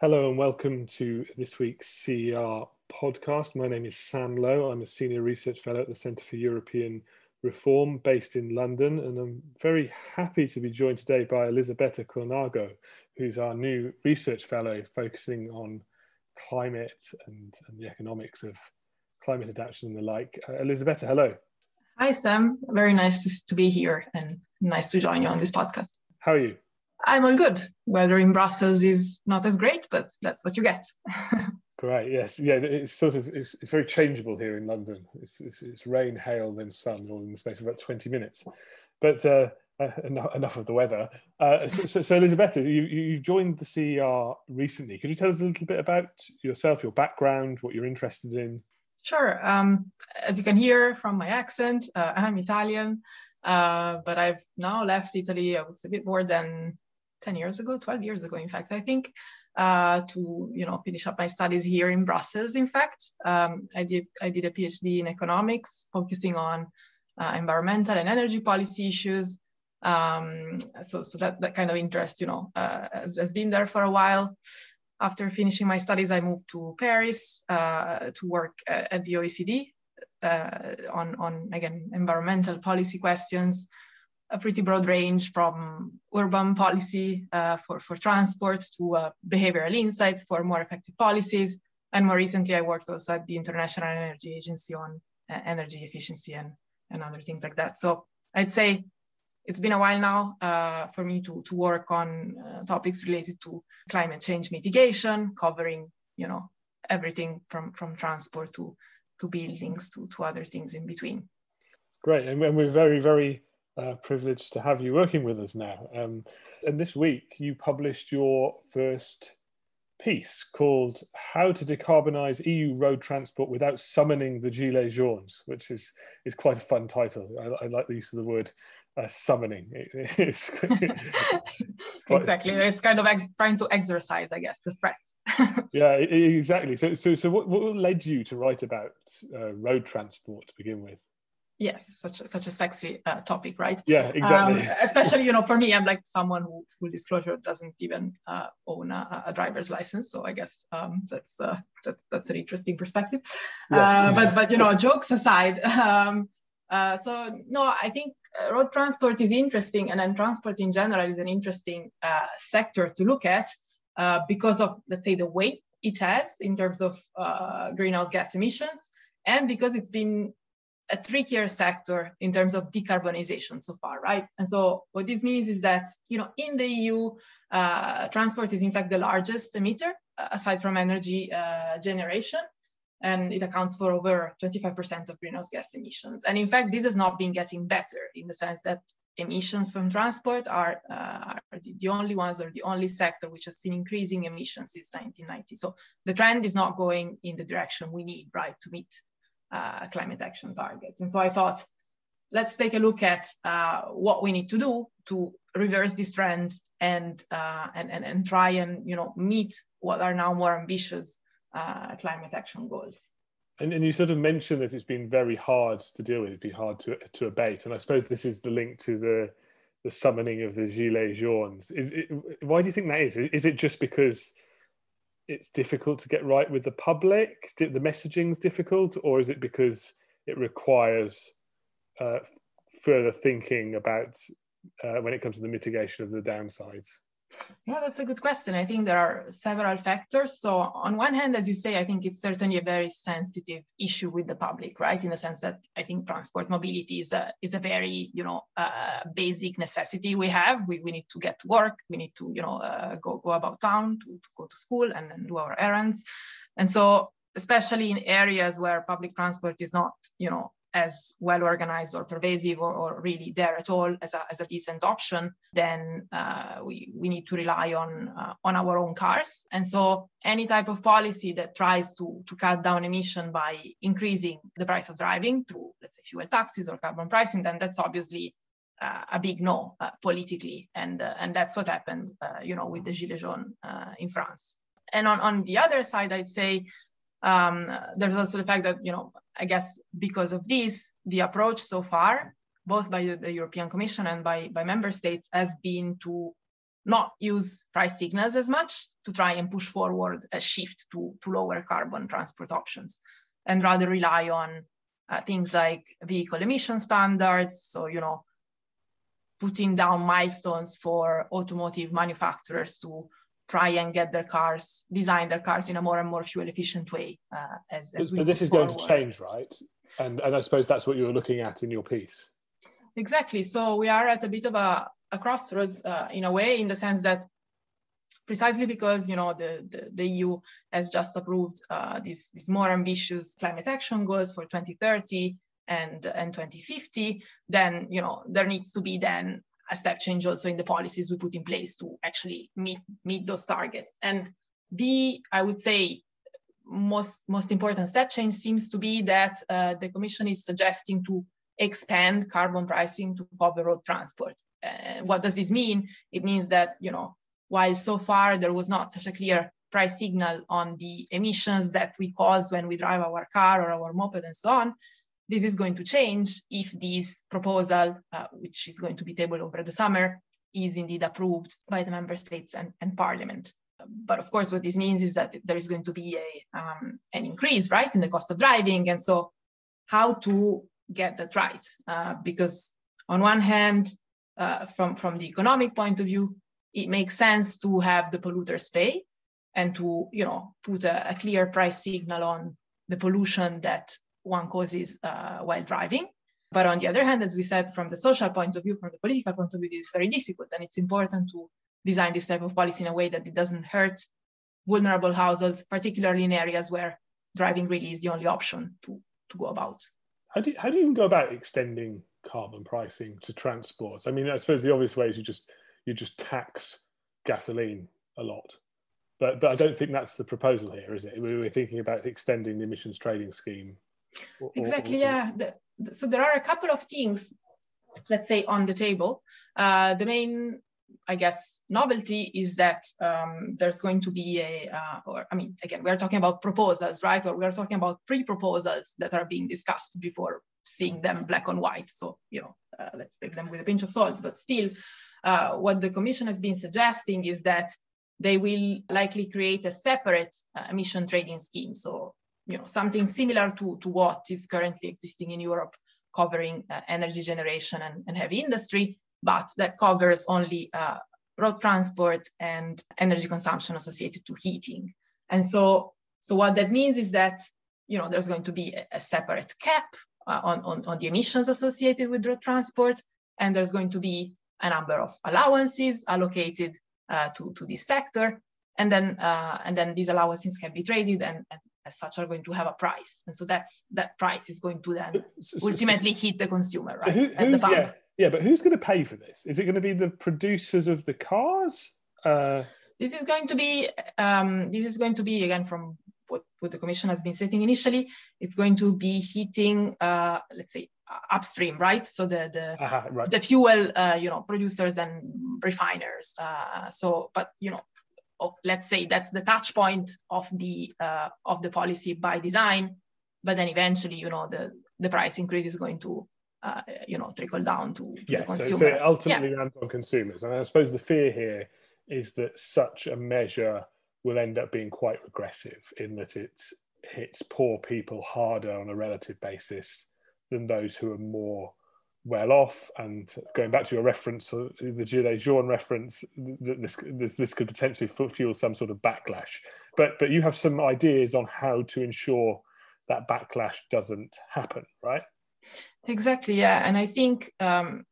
Hello and welcome to this week's CER podcast. My name is Sam Lowe. I'm a senior research fellow at the Centre for European Reform based in London, and I'm very happy to be joined today by Elisabetta Cornago, who's our new research fellow focusing on climate and, and the economics of climate adaptation and the like. Uh, Elisabetta, hello. Hi, Sam. Very nice to, to be here and nice to join you on this podcast. How are you? I'm all good. Weather in Brussels is not as great, but that's what you get. Great. Yes. Yeah. It's sort of it's, it's very changeable here in London. It's, it's, it's, rain, hail, then sun, all in the space of about twenty minutes. But uh, uh, enough, enough, of the weather. Uh, so, so, so, Elisabetta, you you joined the CER recently. Could you tell us a little bit about yourself, your background, what you're interested in? Sure. Um, as you can hear from my accent, uh, I'm Italian, uh, but I've now left Italy. I say a bit more than 10 years ago, 12 years ago, in fact, I think, uh, to you know finish up my studies here in Brussels. In fact, um, I did I did a PhD in economics, focusing on uh, environmental and energy policy issues. Um, so so that that kind of interest, you know, uh, has, has, been there for a while. After finishing my studies, I moved to Paris uh, to work at, at the OECD uh, on on again environmental policy questions a pretty broad range from urban policy uh, for, for transport to uh, behavioral insights for more effective policies. And more recently, I worked also at the International Energy Agency on uh, energy efficiency and, and other things like that. So I'd say it's been a while now uh, for me to, to work on uh, topics related to climate change mitigation, covering, you know, everything from, from transport to, to buildings to, to other things in between. Great. And we're very, very uh, privileged to have you working with us now. Um, and this week, you published your first piece called How to Decarbonise EU Road Transport Without Summoning the Gilets Jaunes, which is, is quite a fun title. I, I like the use of the word uh, summoning. It, it's, it's quite, exactly. It's kind of ex- trying to exercise, I guess, the threat. yeah, exactly. So, so, so what, what led you to write about uh, road transport to begin with? Yes such a, such a sexy uh, topic right? Yeah exactly. Um, especially you know for me i'm like someone who full disclosure doesn't even uh, own a, a, driver's license. So i guess um, that's uh, that's that's an interesting perspective. Yes. Uh, but but you know jokes aside um, uh, so no i think uh, road transport is interesting and then transport in general is an interesting sector to look at because of let's say the weight it has in terms of greenhouse gas emissions and because it's been a trickier sector in terms of decarbonization so far, right? And so what this means is that, you know, in the EU, uh, transport is in fact the largest emitter uh, aside from energy uh, generation. And it accounts for over 25% of greenhouse gas emissions. And in fact, this has not been getting better in the sense that emissions from transport are, uh, are the, the, only ones or the only sector which has seen increasing emissions since 1990. So the trend is not going in the direction we need, right, to meet uh, climate action targets. And so I thought, let's take a look at uh, what we need to do to reverse this trend and, uh, and, and, and try and you know, meet what are now more ambitious uh, climate action goals. And, and you sort of mentioned that it's been very hard to deal with, it'd be hard to, to abate. And I suppose this is the link to the, the summoning of the Gilets jaunes. Is it, why do you think that is? Is it just because it's difficult to get right with the public? The messaging is difficult, or is it because it requires uh, further thinking about uh, when it comes to the mitigation of the downsides? Yeah, that's a good question. I think there are several factors. So, on one hand, as you say, I think it's certainly a very sensitive issue with the public, right? In the sense that I think transport mobility is a is a very you know uh, basic necessity we have. We, we need to get to work. We need to you know uh, go go about town to, to go to school and then do our errands. And so, especially in areas where public transport is not you know as well organized or pervasive or, or, really there at all as a, as a decent option, then uh, we, we need to rely on, uh, on our own cars. And so any type of policy that tries to, to cut down emission by increasing the price of driving through, let's say, fuel taxes or carbon pricing, then that's obviously uh, a big no uh, politically. And, uh, and that's what happened, uh, you know, with the Gilets jaunes in France. And on, on the other side, I'd say um, there's also the fact that, you know, I guess because of this, the approach so far, both by the European Commission and by, by member states, has been to not use price signals as much to try and push forward a shift to, to lower carbon transport options and rather rely on uh, things like vehicle emission standards. So, you know, putting down milestones for automotive manufacturers to try and get their cars, design their cars in a more and more fuel efficient way. Uh, as, as but this is forward. going to change, right? And, and I suppose that's what you were looking at in your piece. Exactly. So we are at a bit of a, a crossroads uh, in a way, in the sense that precisely because you know the, the, the EU has just approved uh, these, these more ambitious climate action goals for 2030 and, and 2050, then you know there needs to be then a step change also in the policies we put in place to actually meet meet those targets. And the I would say most most important step change seems to be that uh, the Commission is suggesting to expand carbon pricing to cover road transport. Uh, what does this mean? It means that you know while so far there was not such a clear price signal on the emissions that we cause when we drive our car or our moped and so on, this is going to change if this proposal, uh, which is going to be tabled over the summer, is indeed approved by the member states and, and parliament. But of course, what this means is that there is going to be a, um, an increase, right, in the cost of driving. And so how to get that right? Uh, because on one hand, uh, from, from the economic point of view, it makes sense to have the polluters pay and to, you know, put a, a clear price signal on the pollution that one causes uh, while driving. But on the other hand, as we said, from the social point of view, from the political point of view, it's very difficult. And it's important to design this type of policy in a way that it doesn't hurt vulnerable households, particularly in areas where driving really is the only option to, to go about. How do, you, how do you even go about extending carbon pricing to transport? I mean, I suppose the obvious way is you just you just tax gasoline a lot. But, but I don't think that's the proposal here, is it? We were thinking about extending the emissions trading scheme Exactly, yeah. The, the, so there are a couple of things, let's say, on the table. Uh, the main, I guess, novelty is that um, there's going to be a, uh, or I mean, again, we're talking about proposals, right? Or we're talking about pre-proposals that are being discussed before seeing them black on white. So, you know, uh, let's take them with a pinch of salt, but still, uh, what the commission has been suggesting is that they will likely create a separate uh, emission trading scheme. So you know, something similar to, to what is currently existing in Europe, covering uh, energy generation and, and, heavy industry, but that covers only uh, road transport and energy consumption associated to heating. And so, so what that means is that, you know, there's going to be a, a separate cap uh, on, on, on the emissions associated with road transport, and there's going to be a number of allowances allocated uh, to, to this sector. And then, uh, and then these allowances can be traded and, and as such are going to have a price. And so that's that price is going to then so, ultimately so, hit the consumer right who, who, the yeah, yeah but who's going to pay for this? Is it going to be the producers of the cars? Uh... this is going to be um, this is going to be again from what, what the commission has been setting initially it's going to be hitting uh, let's say upstream right? So the the, uh-huh, right. the fuel uh, you know producers and refiners uh, so but you know let's say that's the touch point of the uh, of the policy by design but then eventually you know the the price increase is going to uh, you know trickle down to, to yes, the consumer. So, ultimately yeah. lands on consumers and i suppose the fear here is that such a measure will end up being quite regressive in that it hits poor people harder on a relative basis than those who are more well off. And going back to your reference, uh, the Gilets jaunes reference, this, this, this could potentially fuel some sort of backlash. But but you have some ideas on how to ensure that backlash doesn't happen, right? Exactly. Yeah, and I think um,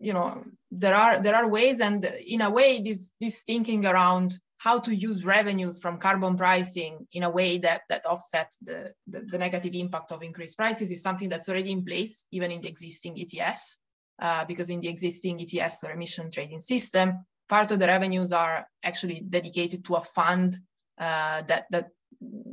you know there are there are ways, and in a way, this this thinking around how to use revenues from carbon pricing in a way that, that offsets the, the, the negative impact of increased prices is something that's already in place, even in the existing ETS, uh, because in the existing ETS or emission trading system, part of the revenues are actually dedicated to a fund uh, that, that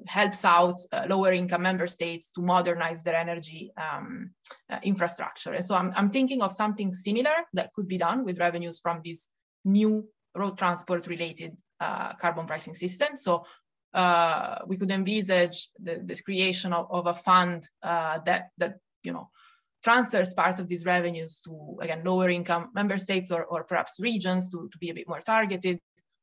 helps out uh, lower income member states to modernize their energy um, uh, infrastructure. And so I'm, I'm thinking of something similar that could be done with revenues from this new road transport related uh, carbon pricing system. So uh, we could envisage the, the creation of, of, a fund uh, that, that, you know, transfers part of these revenues to, again, lower income member states or, or perhaps regions to, to be a bit more targeted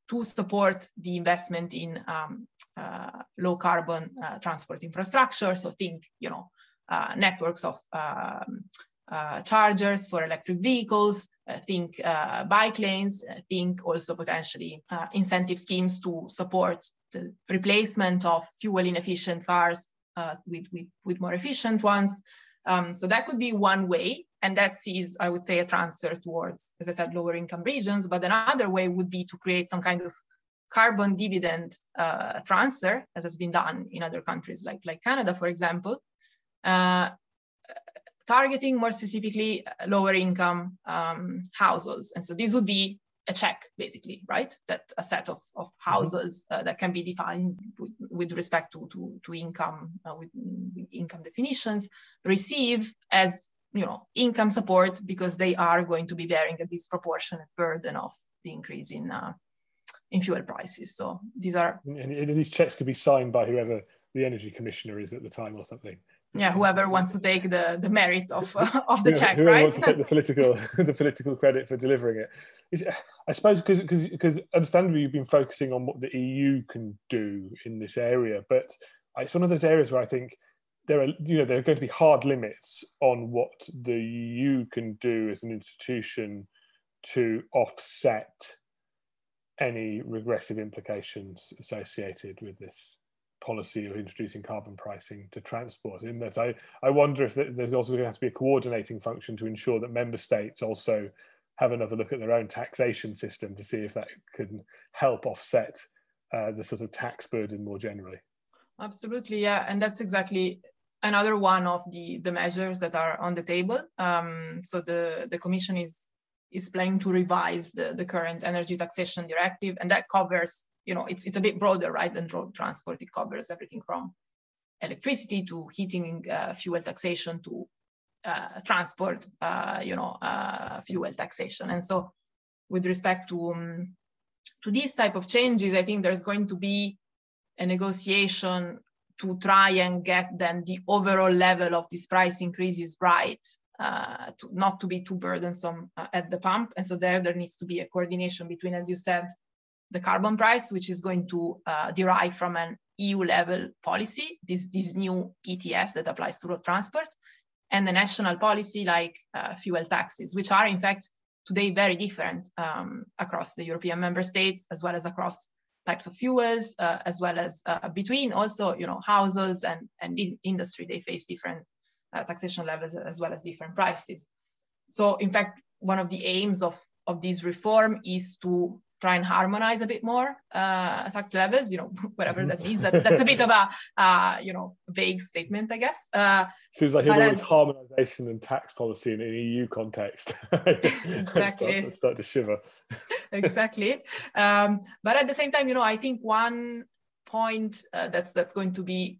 to support the investment in um, uh, low carbon uh, transport infrastructure. So think, you know, uh, networks of um, uh, chargers for electric vehicles, uh, think uh, bike lanes, think also potentially incentive schemes to support the replacement of fuel inefficient cars with, with, with more efficient ones. Um, so that could be one way and that sees, I would say, a transfer towards, as I said, lower income regions. But another way would be to create some kind of carbon dividend uh, transfer, as has been done in other countries like, like Canada, for example, uh, targeting more specifically lower income um, households. And so this would be a check, basically, right? That a set of, of mm-hmm. households uh, that can be defined with, with respect to, to, to income, uh, with, with income definitions, receive as you know, income support because they are going to be bearing a disproportionate burden of the increase in uh, in fuel prices. So these are and these checks could be signed by whoever the energy commissioner is at the time or something. Yeah, whoever wants to take the, the merit of uh, of the whoever, check, whoever right? wants to take the political the political credit for delivering it. Is, I suppose because because because understandably you've been focusing on what the EU can do in this area, but it's one of those areas where I think there are you know there are going to be hard limits on what the EU can do as an institution to offset any regressive implications associated with this policy of introducing carbon pricing to transport. In that, I, I wonder if there's also going to have to be a coordinating function to ensure that member states also have another look at their own taxation system to see if that can help offset uh, the sort of tax burden more generally. Absolutely, yeah, and that's exactly another one of the, the measures that are on the table. Um, so the, the Commission is, is planning to revise the, the current energy taxation directive, and that covers, you know, it's, it's a bit broader, right, than road transport. It covers everything from electricity to heating uh, fuel taxation to uh, transport, uh, you know, uh, fuel taxation. And so with respect to, um, to these type of changes, I think there's going to be a negotiation to try and get then the overall level of these price increases right, uh, to, not to be too burdensome uh, at the pump. And so there, there needs to be a coordination between, as you said, the carbon price, which is going to uh, derive from an EU level policy, this, this new ETS that applies to road transport, and the national policy like uh, fuel taxes, which are in fact today very different um, across the European member states, as well as across types of fuels, uh, as well as uh, between also, you know, households and, and industry, they face different uh, taxation levels as well as different prices. So in fact, one of the aims of, of this reform is to try and harmonize a bit more uh, tax levels, you know, whatever that means. That, that's a bit of a, uh, you know, vague statement, I guess. Uh, Seems like the word harmonization and tax policy in an EU context. exactly. start, start, to shiver. exactly. Um, but at the same time, you know, I think one point uh, that's that's going to be,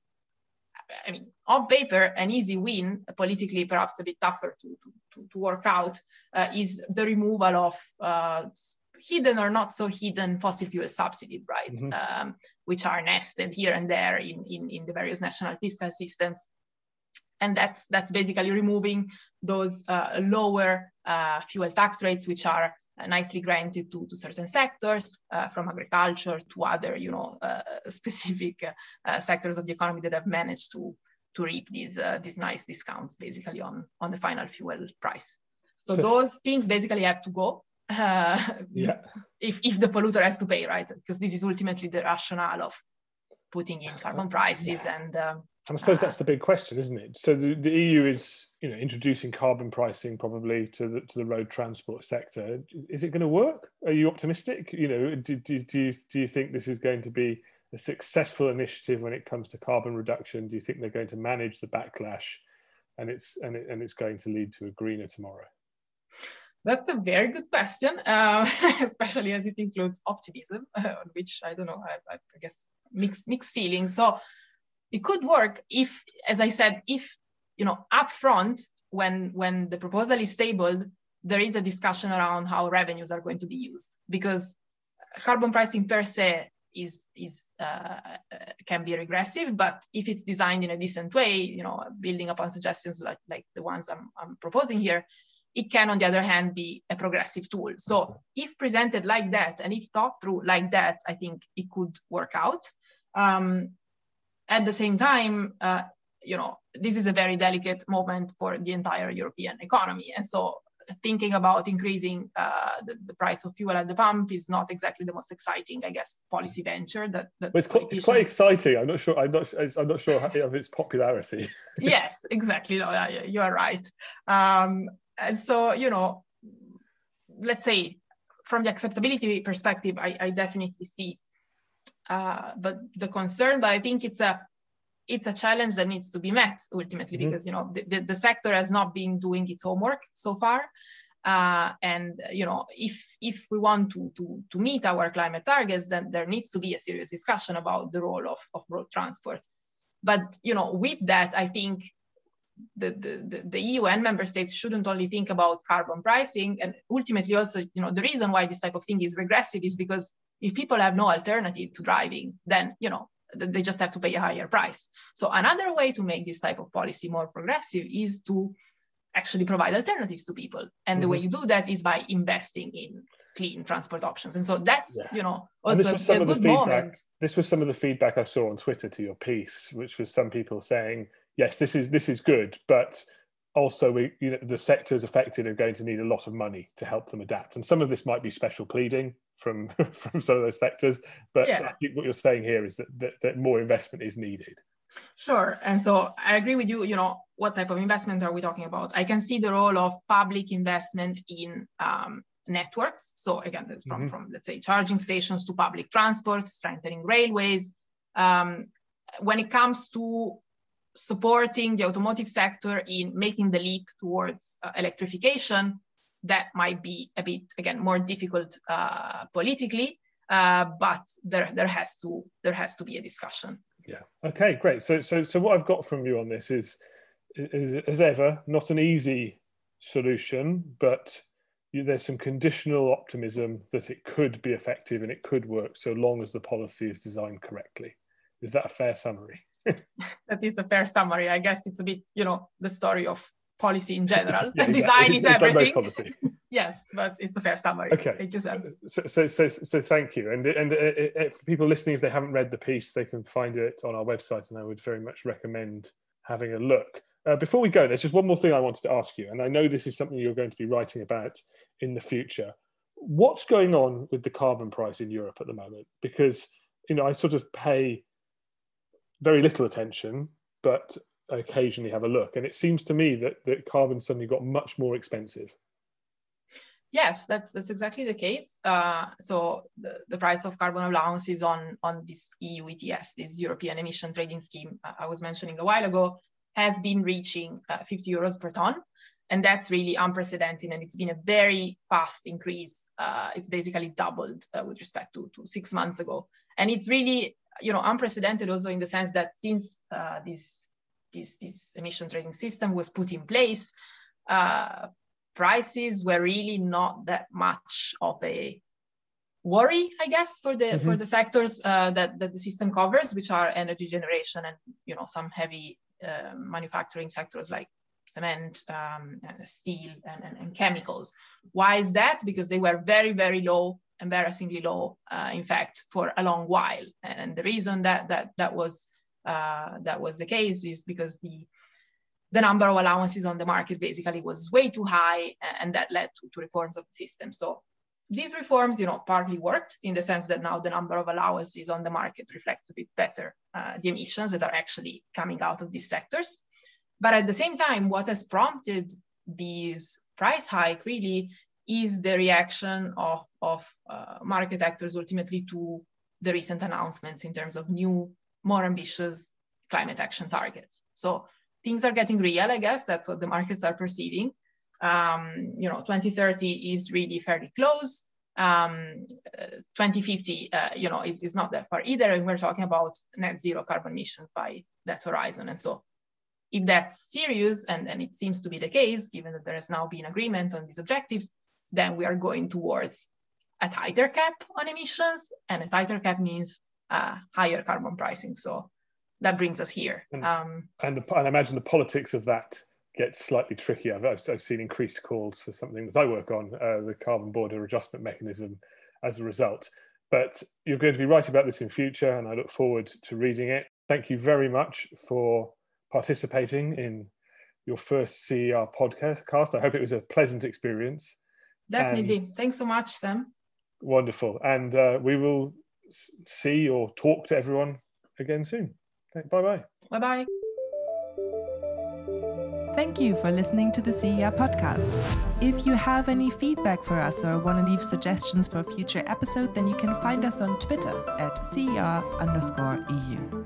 I mean, on paper, an easy win, politically perhaps a bit tougher to, to, to work out, uh, is the removal of uh, hidden or not so hidden fossil fuel subsidies, right? Mm-hmm. Um, which are nested here and there in, in, in the various national fiscal systems. And that's, that's basically removing those uh, lower uh, fuel tax rates, which are uh, nicely granted to, to certain sectors, uh, from agriculture to other, you know, uh, specific uh, sectors of the economy that have managed to, to reap these, these nice discounts basically on, on the final fuel price. So, so those things basically have to go uh, yeah. if, if the polluter has to pay, right? Because this is ultimately the rationale of putting in carbon prices yeah. and um, And I suppose that's the big question, isn't it? So the, the EU is, you know, introducing carbon pricing probably to the to the road transport sector. Is it going to work? Are you optimistic? You know, do, do, do you do you think this is going to be a successful initiative when it comes to carbon reduction? Do you think they're going to manage the backlash, and it's and it, and it's going to lead to a greener tomorrow? That's a very good question, uh, especially as it includes optimism, uh, which I don't know, I, I guess mixed mixed feelings. So it could work if, as I said, if you know upfront when when the proposal is tabled, there is a discussion around how revenues are going to be used because carbon pricing per se is is uh, can be regressive, but if it's designed in a decent way, you know, building upon suggestions like like the ones I'm, I'm proposing here, it can, on the other hand, be a progressive tool. So if presented like that and if thought through like that, I think it could work out. Um, at the same time, uh, you know, this is a very delicate moment for the entire European economy. And so thinking about increasing uh, the, the, price of fuel at the pump is not exactly the most exciting, I guess, policy venture that. that it's, quite, it's quite exciting. I'm not sure. I'm not. I'm not sure of its popularity. yes, exactly. No, yeah, you are right. Um, and so, you know, let's say from the acceptability perspective, I, I definitely see uh, but the concern, but I think it's a it's a challenge that needs to be met ultimately mm-hmm. because you know the, the, the, sector has not been doing its homework so far. Uh, and you know if if we want to, to to meet our climate targets then there needs to be a serious discussion about the role of, of road transport but you know with that i think the, the, the EU and member states shouldn't only think about carbon pricing and ultimately also, you know, the reason why this type of thing is regressive is because if people have no alternative to driving, then, you know, they just have to pay a higher price. So another way to make this type of policy more progressive is to actually provide alternatives to people. And mm-hmm. the way mm-hmm. you do that is by investing in clean transport options. And so that's, yeah. you know, also a, a good moment. This was some of the feedback I saw on Twitter to your piece, which was some people saying, yes, this is this is good, but also we, you know, the sectors affected are going to need a lot of money to help them adapt. And some of this might be special pleading from from some of those sectors, but yeah. I think what you're saying here is that, that that more investment is needed. Sure. And so I agree with you, you know, what type of investment are we talking about? I can see the role of public investment in um, networks. So again, that's from, mm-hmm. from, let's say, charging stations to public transport, strengthening railways. Um, when it comes to supporting the automotive sector in making the leap towards uh, electrification, that might be a bit, again, more difficult uh, politically, uh, but there, there, has to, there has to be a discussion. Yeah. Okay, great. So, so, so what I've got from you on this is, is as ever, not an easy solution, but there's some conditional optimism that it could be effective and it could work so long as the policy is designed correctly. Is that a fair summary? that is a fair summary. I guess it's a bit, you know, the story of policy in general. yeah, Design is everything. yes, but it's a fair summary. Okay. Thank you, Sam. So, so, so, so thank you. And and uh, uh, for people listening, if they haven't read the piece, they can find it on our website, and I would very much recommend having a look. Uh, before we go, there's just one more thing I wanted to ask you, and I know this is something you're going to be writing about in the future. What's going on with the carbon price in Europe at the moment? Because you know, I sort of pay very little attention, but occasionally have a look. And it seems to me that, that carbon suddenly got much more expensive. Yes, that's that's exactly the case. Uh, so the, the price of carbon allowances on on this EU ETS, this European Emission Trading Scheme I was mentioning a while ago, has been reaching uh, 50 euros per ton, and that's really unprecedented. And it's been a very fast increase. Uh, it's basically doubled uh, with respect to, to six months ago, and it's really you know, unprecedented also in the sense that since uh, this, this, this emission trading system was put in place, uh, prices were really not that much of a worry, I guess, for the mm-hmm. for the sectors uh, that, that the system covers, which are energy generation and you know some heavy uh, manufacturing sectors like cement, um, and steel, and, and, and, chemicals. Why is that? Because they were very, very low embarrassingly low, uh, in fact, for a long while. And the reason that that that was uh, that was the case is because the the number of allowances on the market basically was way too high, and that led to, to reforms of the system. So these reforms, you know, partly worked in the sense that now the number of allowances on the market reflects a bit better uh, the emissions that are actually coming out of these sectors. But at the same time, what has prompted these price hike really is the reaction of, of uh, market actors ultimately to the recent announcements in terms of new, more ambitious climate action targets. So things are getting real, I guess. That's what the markets are perceiving. Um, you know, 2030 is really fairly close. Um, uh, 2050, uh, you know, is, is not that far either. And we're talking about net zero carbon emissions by that horizon. And so if that's serious, and, and it seems to be the case, given that there has now been agreement on these objectives, then we are going towards a tighter cap on emissions, and a tighter cap means uh, higher carbon pricing. So that brings us here. And, um, and, the, and I imagine the politics of that gets slightly trickier. I've, I've seen increased calls for something that I work on, uh, the carbon border adjustment mechanism, as a result. But you're going to be right about this in future, and I look forward to reading it. Thank you very much for participating in your first CER podcast. I hope it was a pleasant experience. Definitely. And Thanks so much, Sam. Wonderful. And uh, we will see or talk to everyone again soon. Bye bye. Bye bye. Thank you for listening to the CER podcast. If you have any feedback for us or want to leave suggestions for a future episode, then you can find us on Twitter at CER underscore EU.